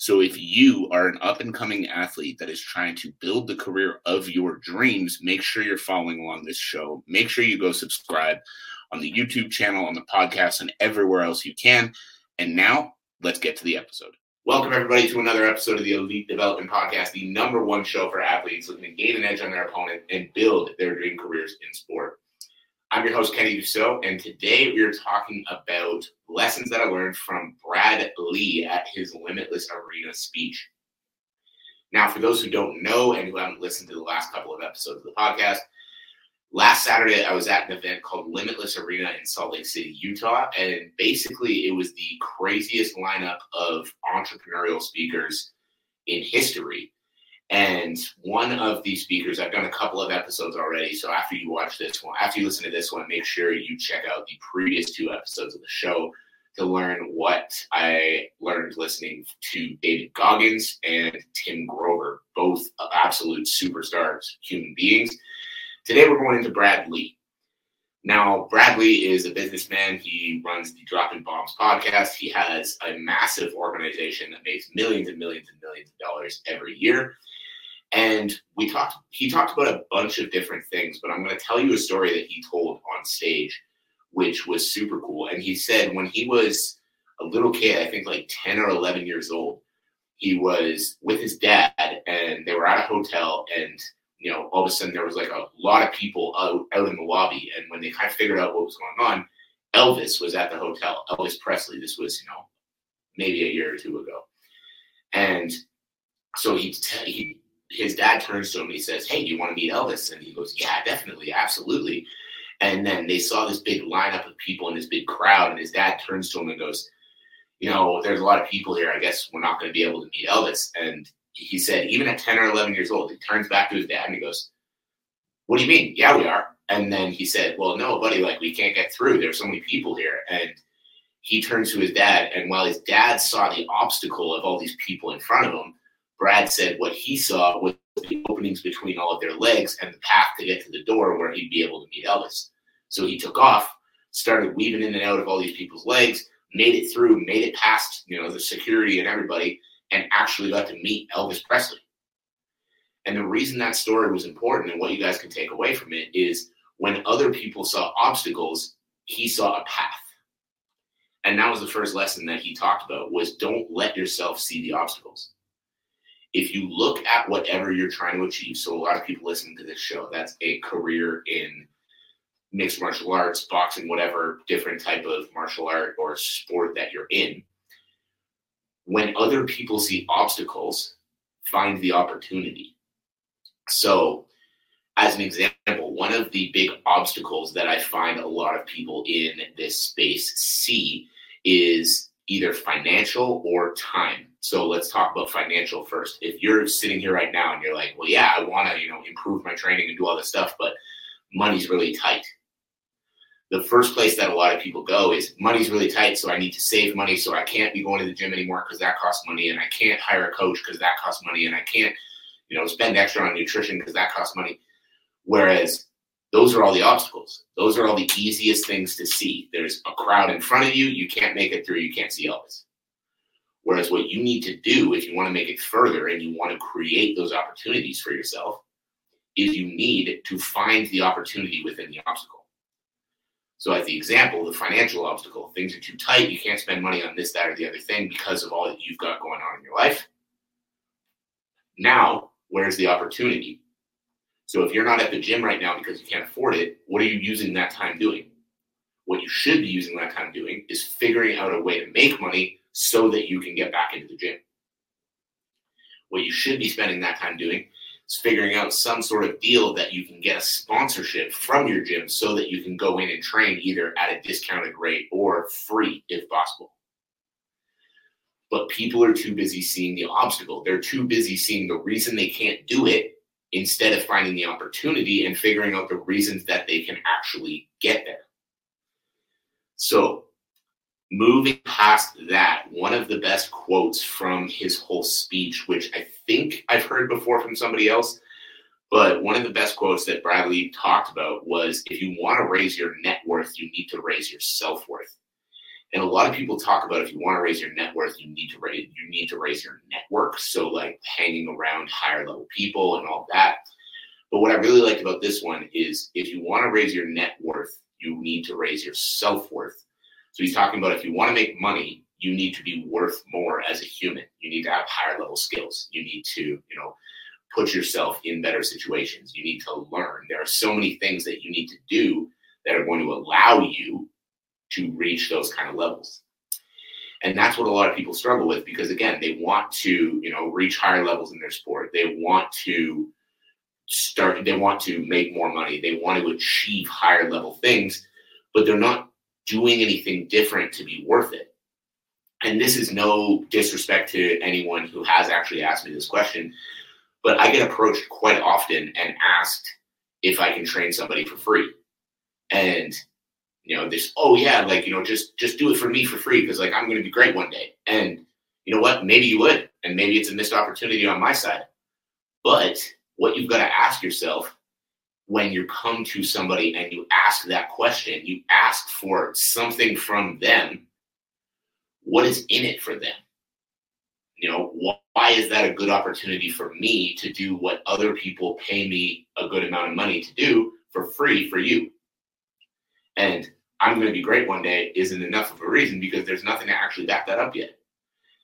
So if you are an up and coming athlete that is trying to build the career of your dreams, make sure you're following along this show. Make sure you go subscribe on the YouTube channel, on the podcast, and everywhere else you can. And now let's get to the episode. Welcome, everybody, to another episode of the Elite Development Podcast, the number one show for athletes looking to gain an edge on their opponent and build their dream careers in sport. I'm your host, Kenny Dusseault, and today we are talking about lessons that I learned from Brad Lea at his Limitless Arena speech. Now, for those who don't know and who haven't listened to the last couple of episodes of the podcast, last Saturday I was at an event called Limitless Arena in Salt Lake City, Utah, and basically it was the craziest lineup of entrepreneurial speakers in history. And one of the speakers, I've done a couple of episodes already. So after you watch this one, after you listen to this one, make sure you check out the previous two episodes of the show to learn what I learned listening to David Goggins and Tim Grover, both absolute superstars, human beings. Today we're going into Brad Lea. Now, Brad Lea is a businessman. He runs the Drop Dropping Bombs podcast. He has a massive organization that makes millions and millions and millions of dollars every year. And we talked, he talked about a bunch of different things, but I'm going to tell you a story that he told on stage, which was super cool. And he said when he was a little kid, I think like 10 or 11 years old, he was with his dad and they were at a hotel and you know all of a sudden there was like a lot of people out, out in the lobby. And when they kind of figured out what was going on elvis was at the hotel elvis presley. This was you know maybe a year or two ago. And so he, he his dad turns to him and he says, Hey, do you want to meet Elvis? And he goes, Yeah, definitely, absolutely. And then they saw this big lineup of people in this big crowd, and his dad turns to him and goes, You know, there's a lot of people here. I guess we're not going to be able to meet Elvis. And he said, Even at 10 or 11 years old, he turns back to his dad and he goes, What do you mean? Yeah, we are. And then he said, Well, no, buddy, like we can't get through. There's so many people here. And he turns to his dad, and while his dad saw the obstacle of all these people in front of him, Brad said what he saw was the openings between all of their legs and the path to get to the door where he'd be able to meet Elvis. So he took off, started weaving in and out of all these people's legs, made it through, made it past, you know, the security and everybody, and actually got to meet Elvis Presley. And the reason that story was important and what you guys can take away from it is when other people saw obstacles, he saw a path. And that was the first lesson that he talked about was don't let yourself see the obstacles if you look at whatever you're trying to achieve, so a lot of people listening to this show, that's a career in mixed martial arts, boxing, whatever different type of martial art or sport that you're in. When other people see obstacles, find the opportunity. So, as an example, one of the big obstacles that I find a lot of people in this space see is either financial or time. So let's talk about financial first. If you're sitting here right now and you're like, well, yeah, I want to, you know, improve my training and do all this stuff, but money's really tight. The first place that a lot of people go is money's really tight, so I need to save money, so I can't be going to the gym anymore because that costs money, and I can't hire a coach because that costs money, and I can't, you know, spend extra on nutrition because that costs money. Whereas those are all the obstacles. Those are all the easiest things to see. There's a crowd in front of you, you can't make it through, you can't see Elvis. Whereas what you need to do if you want to make it further and you want to create those opportunities for yourself is you need to find the opportunity within the obstacle. So, as the example, the financial obstacle, things are too tight, you can't spend money on this, that, or the other thing because of all that you've got going on in your life. Now, where's the opportunity? So if you're not at the gym right now because you can't afford it, what are you using that time doing? What you should be using that time doing is figuring out a way to make money so that you can get back into the gym. What you should be spending that time doing is figuring out some sort of deal that you can get a sponsorship from your gym so that you can go in and train either at a discounted rate or free if possible. But people are too busy seeing the obstacle. They're too busy seeing the reason they can't do it instead of finding the opportunity and figuring out the reasons that they can actually get there. So, moving past that, one of the best quotes from his whole speech, which I think I've heard before from somebody else, but one of the best quotes that Brad Lea talked about was if you want to raise your net worth, you need to raise your self worth. And a lot of people talk about if you want to raise your net worth, you need to raise you need to raise your network. So like hanging around higher level people and all that. But what I really liked about this one is if you want to raise your net worth, you need to raise your self worth. So he's talking about if you want to make money, you need to be worth more as a human. You need to have higher level skills. You need to, you know, put yourself in better situations. You need to learn. There are so many things that you need to do that are going to allow you to reach those kind of levels. And that's what a lot of people struggle with because again, they want to, you know, reach higher levels in their sport. They want to start they want to make more money. They want to achieve higher level things, but they're not doing anything different to be worth it. And this is no disrespect to anyone who has actually asked me this question, but I get approached quite often and asked if I can train somebody for free. And you know this oh yeah like you know just just do it for me for free because like i'm going to be great one day. And you know what? Maybe you would and maybe it's a missed opportunity on my side. But what you've got to ask yourself when you come to somebody and you ask that question you ask for something from them what is in it for them? You know why is that a good opportunity for me to do what other people pay me a good amount of money to do for free for you? And I'm going to be great one day isn't enough of a reason because there's nothing to actually back that up yet.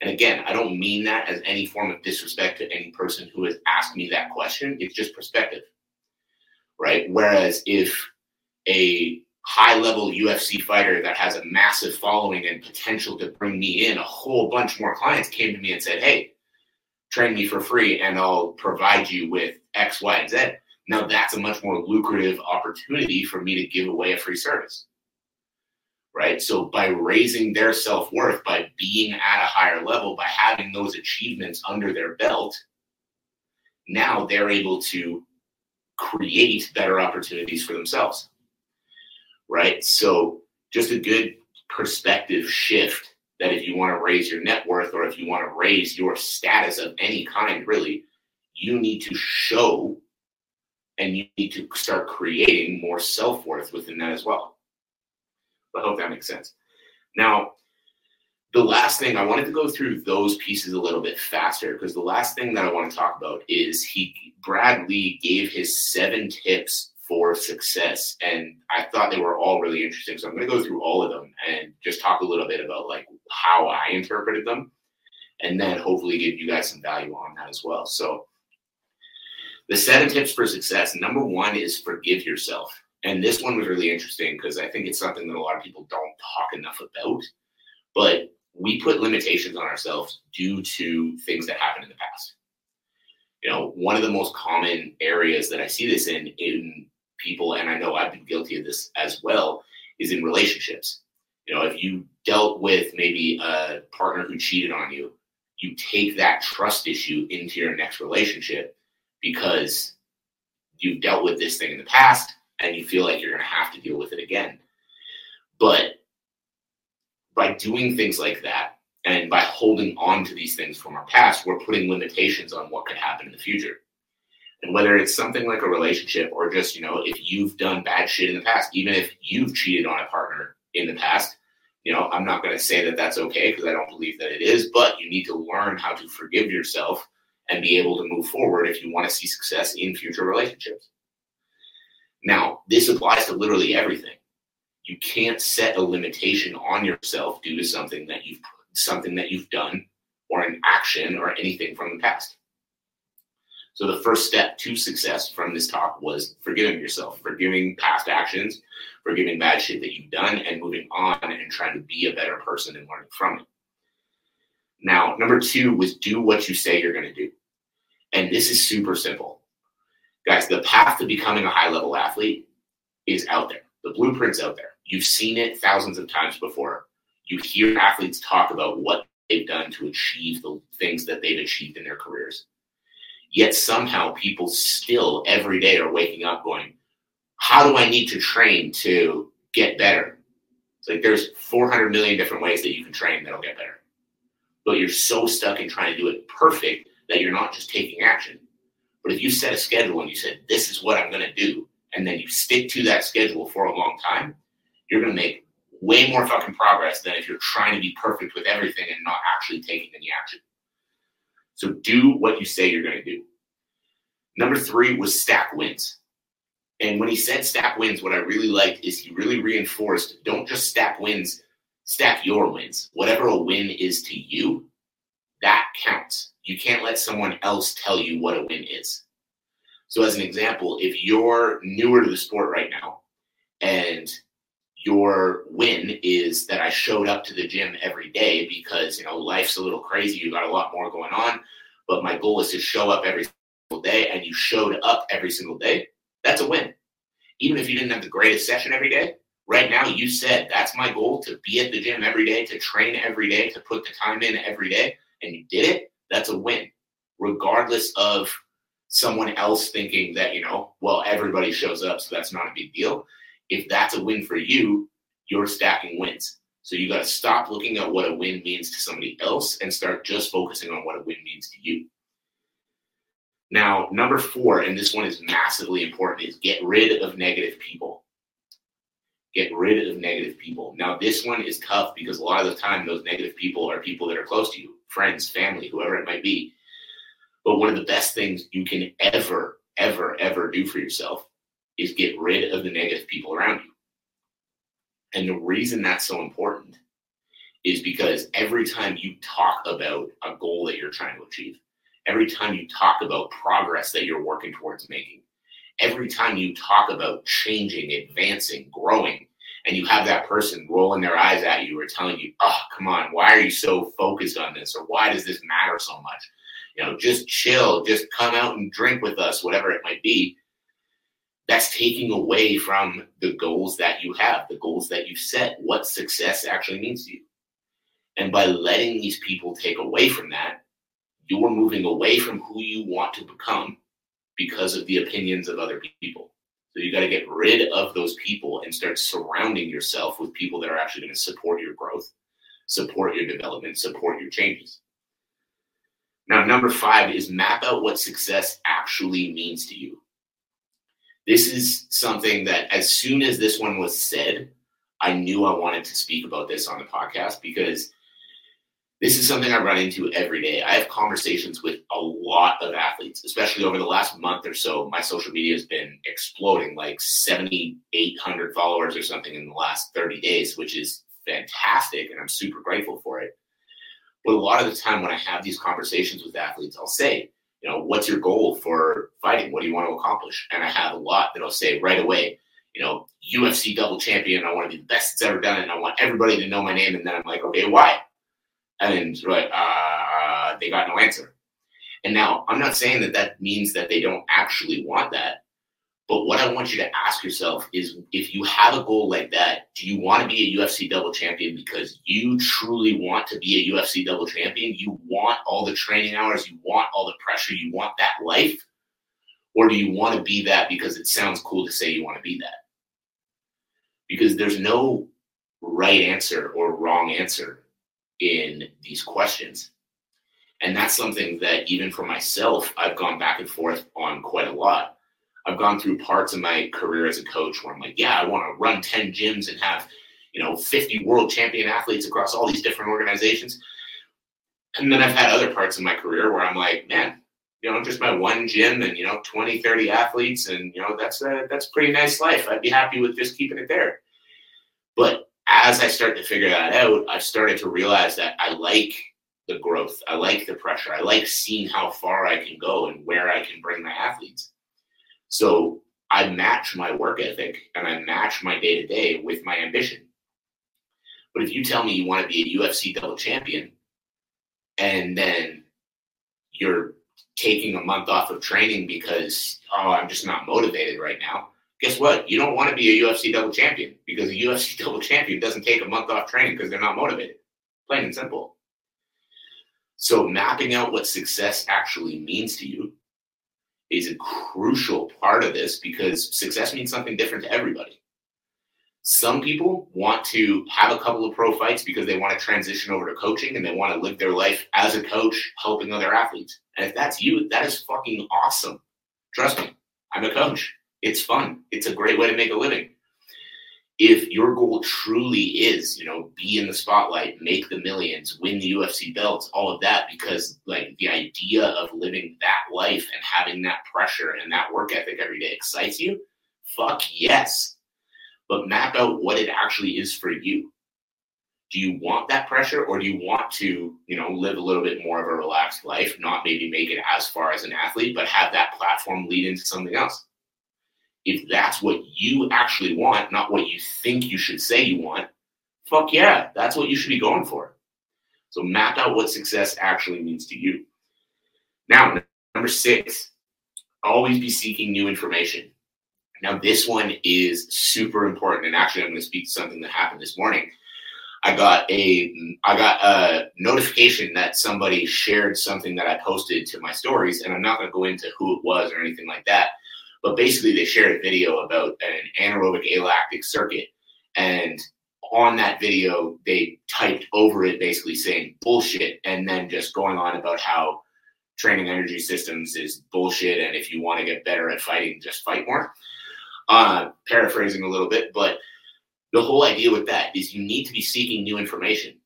And again, I don't mean that as any form of disrespect to any person who has asked me that question. It's just perspective, right? Whereas if a high level UFC fighter that has a massive following and potential to bring me in a whole bunch more clients came to me and said, Hey, train me for free and I'll provide you with X, Y, and Z. Now that's a much more lucrative opportunity for me to give away a free service right? So by raising their self worth, by being at a higher level, by having those achievements under their belt, now they're able to create better opportunities for themselves, right? So just a good perspective shift that if you want to raise your net worth or if you want to raise your status of any kind, really, you need to show and you need to start creating more self worth within that as well. I hope that makes sense. Now, the last thing I wanted to go through those pieces a little bit faster because the last thing that I want to talk about is he Brad Lea gave his seven tips for success and I thought they were all really interesting. So I'm going to go through all of them and just talk a little bit about like how I interpreted them and then hopefully give you guys some value on that as well. So the seven tips for success. Number one is forgive yourself. And this one was really interesting because I think it's something that a lot of people don't talk enough about. But we put limitations on ourselves due to things that happened in the past. You know, one of the most common areas that I see this in in people, and I know I've been guilty of this as well, is in relationships. You know, if you dealt with maybe a partner who cheated on you, you take that trust issue into your next relationship because you've dealt with this thing in the past and you feel like you're going to have to deal with it again. But by doing things like that and by holding on to these things from our past, we're putting limitations on what could happen in the future. And whether it's something like a relationship or just, you know, if you've done bad shit in the past, even if you've cheated on a partner in the past, you know, I'm not going to say that that's okay because I don't believe that it is, but you need to learn how to forgive yourself and be able to move forward if you want to see success in future relationships. Now, this applies to literally everything. You can't set a limitation on yourself due to something that you've something that you've done or an action or anything from the past. So the first step to success from this talk was forgiving yourself, forgiving past actions, forgiving bad shit that you've done, and moving on and trying to be a better person and learning from it. Now, number two was do what you say you're going to do. And this is super simple guys, the path to becoming a high level athlete is out there. The blueprint's out there. You've seen it thousands of times before. You hear athletes talk about what they've done to achieve the things that they've achieved in their careers. Yet somehow people still every day are waking up going, how do I need to train to get better? It's like there's 400 million different ways that you can train that'll get better. But you're so stuck in trying to do it perfect that you're not just taking action. But if you set a schedule and you said, this is what I'm going to do, and then you stick to that schedule for a long time, you're going to make way more fucking progress than if you're trying to be perfect with everything and not actually taking any action. So do what you say you're going to do. Number three was stack wins. And when he said stack wins, what I really liked is he really reinforced don't just stack wins, stack your wins. Whatever a win is to you, that counts. You can't let someone else tell you what a win is. So, as an example, if you're newer to the sport right now and your win is that I showed up to the gym every day because, you know, life's a little crazy, you got a lot more going on, but my goal is to show up every single day and you showed up every single day, that's a win. Even if you didn't have the greatest session every day, right now you said that's my goal to be at the gym every day, to train every day, to put the time in every day, and you did it, that's a win. Regardless of someone else thinking that, you know, well, everybody shows up, so that's not a big deal. If that's a win for you, you're stacking wins. So you got to stop looking at what a win means to somebody else and start just focusing on what a win means to you. Now, number four, and this one is massively important, is get rid of negative people. Get rid of negative people. Now, this one is tough because a lot of the time, those negative people are people that are close to you friends, family, whoever it might be. But one of the best things you can ever, ever, ever do for yourself is get rid of the negative people around you. And the reason that's so important is because every time you talk about a goal that you're trying to achieve, every time you talk about progress that you're working towards making, every time you talk about changing, advancing, growing, and you have that person rolling their eyes at you or telling you, oh, come on, why are you so focused on this? Or why does this matter so much? You know, just chill, just come out and drink with us, whatever it might be. That's taking away from the goals that you have, the goals that you set, what success actually means to you. And by letting these people take away from that, you're moving away from who you want to become because of the opinions of other people. So you got to get rid of those people and start surrounding yourself with people that are actually going to support your growth, support your development, support your changes. Now, number five is map out what success actually means to you. This is something that, as soon as this one was said, I knew I wanted to speak about this on the podcast because this is something I run into every day. I have conversations with a lot of athletes, especially over the last month or so. My social media has been exploding like 7,800 followers or something in the last 30 days, which is fantastic. And I'm super grateful for it. But a lot of the time when I have these conversations with athletes, I'll say, you know, what's your goal for fighting? What do you want to accomplish? And I have a lot that I'll say right away, you know, UFC double champion. I want to be the best that's ever done. And I want everybody to know my name. And then I'm like, okay, why? And like, uh, they got no answer. And now I'm not saying that that means that they don't actually want that. But what I want you to ask yourself is if you have a goal like that, do you want to be a UFC double champion because you truly want to be a UFC double champion? You want all the training hours, you want all the pressure, you want that life? Or do you want to be that because it sounds cool to say you want to be that? Because there's no right answer or wrong answer in these questions. And that's something that even for myself, I've gone back and forth on quite a lot. I've gone through parts of my career as a coach where I'm like, yeah, I want to run 10 gyms and have, you know, 50 world champion athletes across all these different organizations. And then I've had other parts of my career where I'm like, man, you know, just my one gym and, you know, 20, 30 athletes. And, you know, that's a, that's a pretty nice life. I'd be happy with just keeping it there. But as I start to figure that out, I've started to realize that I like the growth. I like the pressure. I like seeing how far I can go and where I can bring my athletes. So I match my work ethic and I match my day to day with my ambition. But if you tell me you want to be a UFC double champion and then you're taking a month off of training because, oh, I'm just not motivated right now, guess what? You don't want to be a UFC double champion because a UFC double champion doesn't take a month off training because they're not motivated. Plain and simple. So, mapping out what success actually means to you is a crucial part of this because success means something different to everybody. Some people want to have a couple of pro fights because they want to transition over to coaching and they want to live their life as a coach helping other athletes. And if that's you, that is fucking awesome. Trust me, I'm a coach. It's fun. It's a great way to make a living if your goal truly is, you know, be in the spotlight, make the millions, win the UFC belts, all of that, because like the idea of living that life and having that pressure and that work ethic every day excites you, fuck yes. But map out what it actually is for you. Do you want that pressure or do you want to, you know, live a little bit more of a relaxed life, not maybe make it as far as an athlete, but have that platform lead into something else? If that's what you actually want, not what you think you should say you want, fuck yeah, that's what you should be going for. So map out what success actually means to you. Now, number six, always be seeking new information. Now, this one is super important, and actually, I'm going to speak to something that happened this morning. I got a I got a notification that somebody shared something that I posted to my stories, and I'm not going to go into who it was or anything like that. But basically, they shared a video about an anaerobic alactic circuit. And on that video, they typed over it basically saying bullshit and then just going on about how training energy systems is bullshit. And if you want to get better at fighting, just fight more. Uh, paraphrasing a little bit, but the whole idea with that is you need to be seeking new information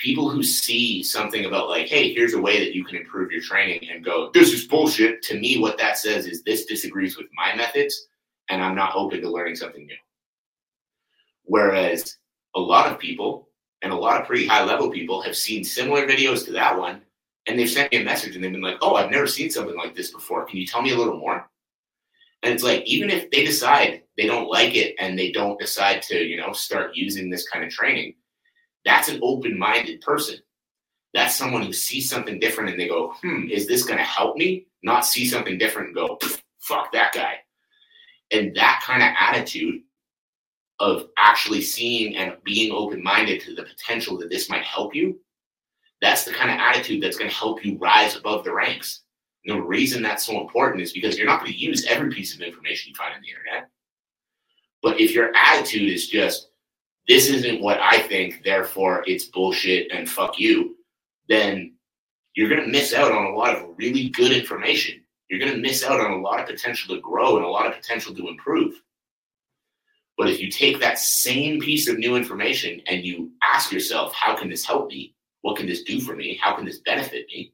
people who see something about like, hey, here's a way that you can improve your training and go, this is bullshit. To me, what that says is this disagrees with my methods and I'm not open to learning something new. Whereas a lot of people and a lot of pretty high level people have seen similar videos to that one and they've sent me a message and they've been like, oh, I've never seen something like this before. Can you tell me a little more? And it's like, even if they decide they don't like it and they don't decide to, you know, start using this kind of training, that's an open minded person. That's someone who sees something different and they go, hmm, is this going to help me? Not see something different and go, fuck that guy. And that kind of attitude of actually seeing and being open minded to the potential that this might help you, that's the kind of attitude that's going to help you rise above the ranks. And the reason that's so important is because you're not going to use every piece of information you find on the internet. But if your attitude is just, this isn't what I think, therefore it's bullshit and fuck you, then you're going to miss out on a lot of really good information. You're going to miss out on a lot of potential to grow and a lot of potential to improve. But if you take that same piece of new information and you ask yourself, how can this help me? What can this do for me? How can this benefit me?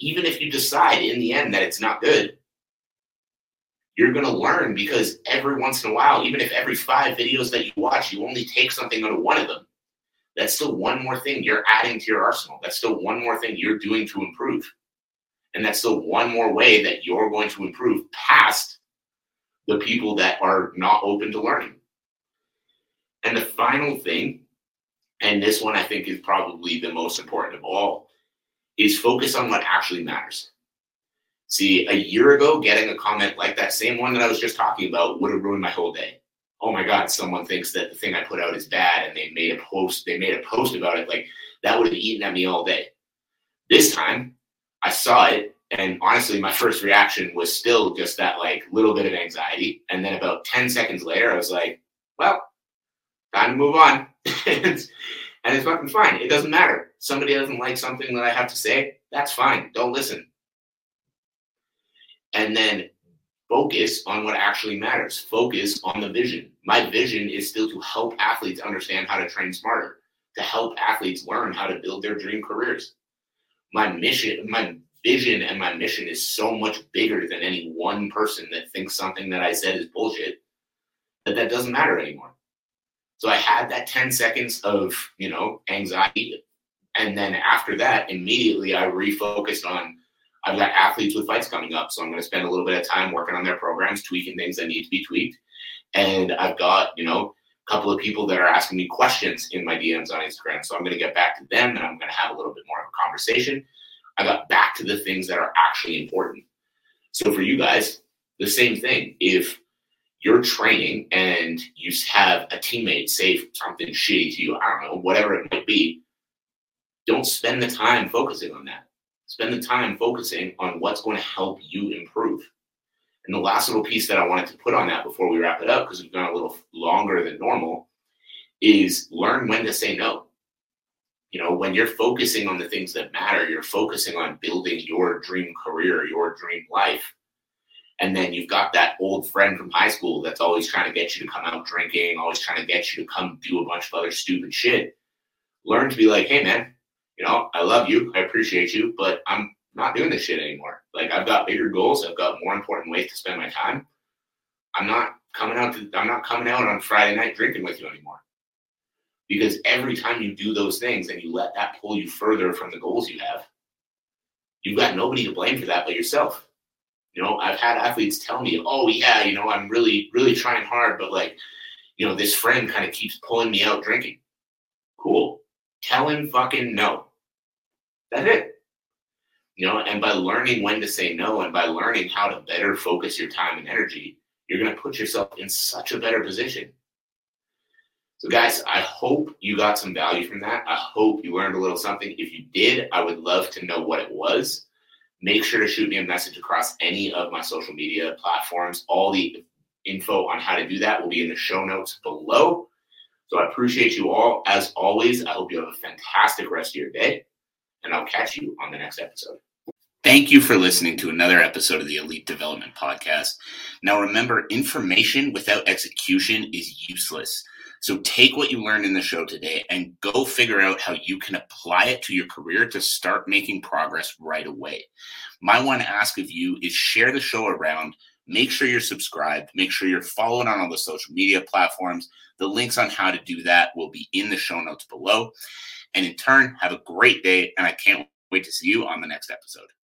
Even if you decide in the end that it's not good, you're going to learn because every once in a while, even if every five videos that you watch, you only take something out of one of them, that's still one more thing you're adding to your arsenal. That's still one more thing you're doing to improve. And that's still one more way that you're going to improve past the people that are not open to learning. And the final thing, and this one I think is probably the most important of all, is focus on what actually matters. See, a year ago, getting a comment like that same one that I was just talking about would have ruined my whole day. Oh my God, someone thinks that the thing I put out is bad and they made a post, they made a post about it. Like that would have eaten at me all day. This time I saw it and honestly, my first reaction was still just that like little bit of anxiety. And then about 10 seconds later, I was like, well, time to move on. and it's fucking fine. It doesn't matter. Somebody doesn't like something that I have to say. That's fine. Don't listen and then focus on what actually matters. Focus on the vision. My vision is still to help athletes understand how to train smarter, to help athletes learn how to build their dream careers. My mission, my vision and my mission is so much bigger than any one person that thinks something that I said is bullshit that that doesn't matter anymore. So I had that 10 seconds of, you know, anxiety. And then after that, immediately I refocused on I've got athletes with fights coming up, so I'm going to spend a little bit of time working on their programs, tweaking things that need to be tweaked. And I've got, you know, a couple of people that are asking me questions in my DMs on Instagram. So I'm going to get back to them and I'm going to have a little bit more of a conversation. I got back to the things that are actually important. So for you guys, the same thing. If you're training and you have a teammate say something shitty to you, I don't know, whatever it might be, don't spend the time focusing on that Spend the time focusing on what's going to help you improve. And the last little piece that I wanted to put on that before we wrap it up, because we've gone a little longer than normal, is learn when to say no. You know, when you're focusing on the things that matter, you're focusing on building your dream career, your dream life. And then you've got that old friend from high school that's always trying to get you to come out drinking, always trying to get you to come do a bunch of other stupid shit. Learn to be like, hey, man, you know, I love you, I appreciate you, but I'm not doing this shit anymore. Like I've got bigger goals, I've got more important ways to spend my time. I'm not coming out to I'm not coming out on Friday night drinking with you anymore. Because every time you do those things and you let that pull you further from the goals you have, you've got nobody to blame for that but yourself. You know, I've had athletes tell me, "Oh yeah, you know, I'm really really trying hard, but like, you know, this friend kind of keeps pulling me out drinking." Cool. Tell him fucking no. That's it. You know, and by learning when to say no and by learning how to better focus your time and energy, you're going to put yourself in such a better position. So, guys, I hope you got some value from that. I hope you learned a little something. If you did, I would love to know what it was. Make sure to shoot me a message across any of my social media platforms. All the info on how to do that will be in the show notes below. So, I appreciate you all. As always, I hope you have a fantastic rest of your day and I'll catch you on the next episode. Thank you for listening to another episode of the Elite Development Podcast. Now, remember, information without execution is useless. So take what you learned in the show today and go figure out how you can apply it to your career to start making progress right away. My one ask of you is share the show around. Make sure you're subscribed. Make sure you're following on all the social media platforms. The links on how to do that will be in the show notes below. And in turn, have a great day. And I can't wait to see you on the next episode.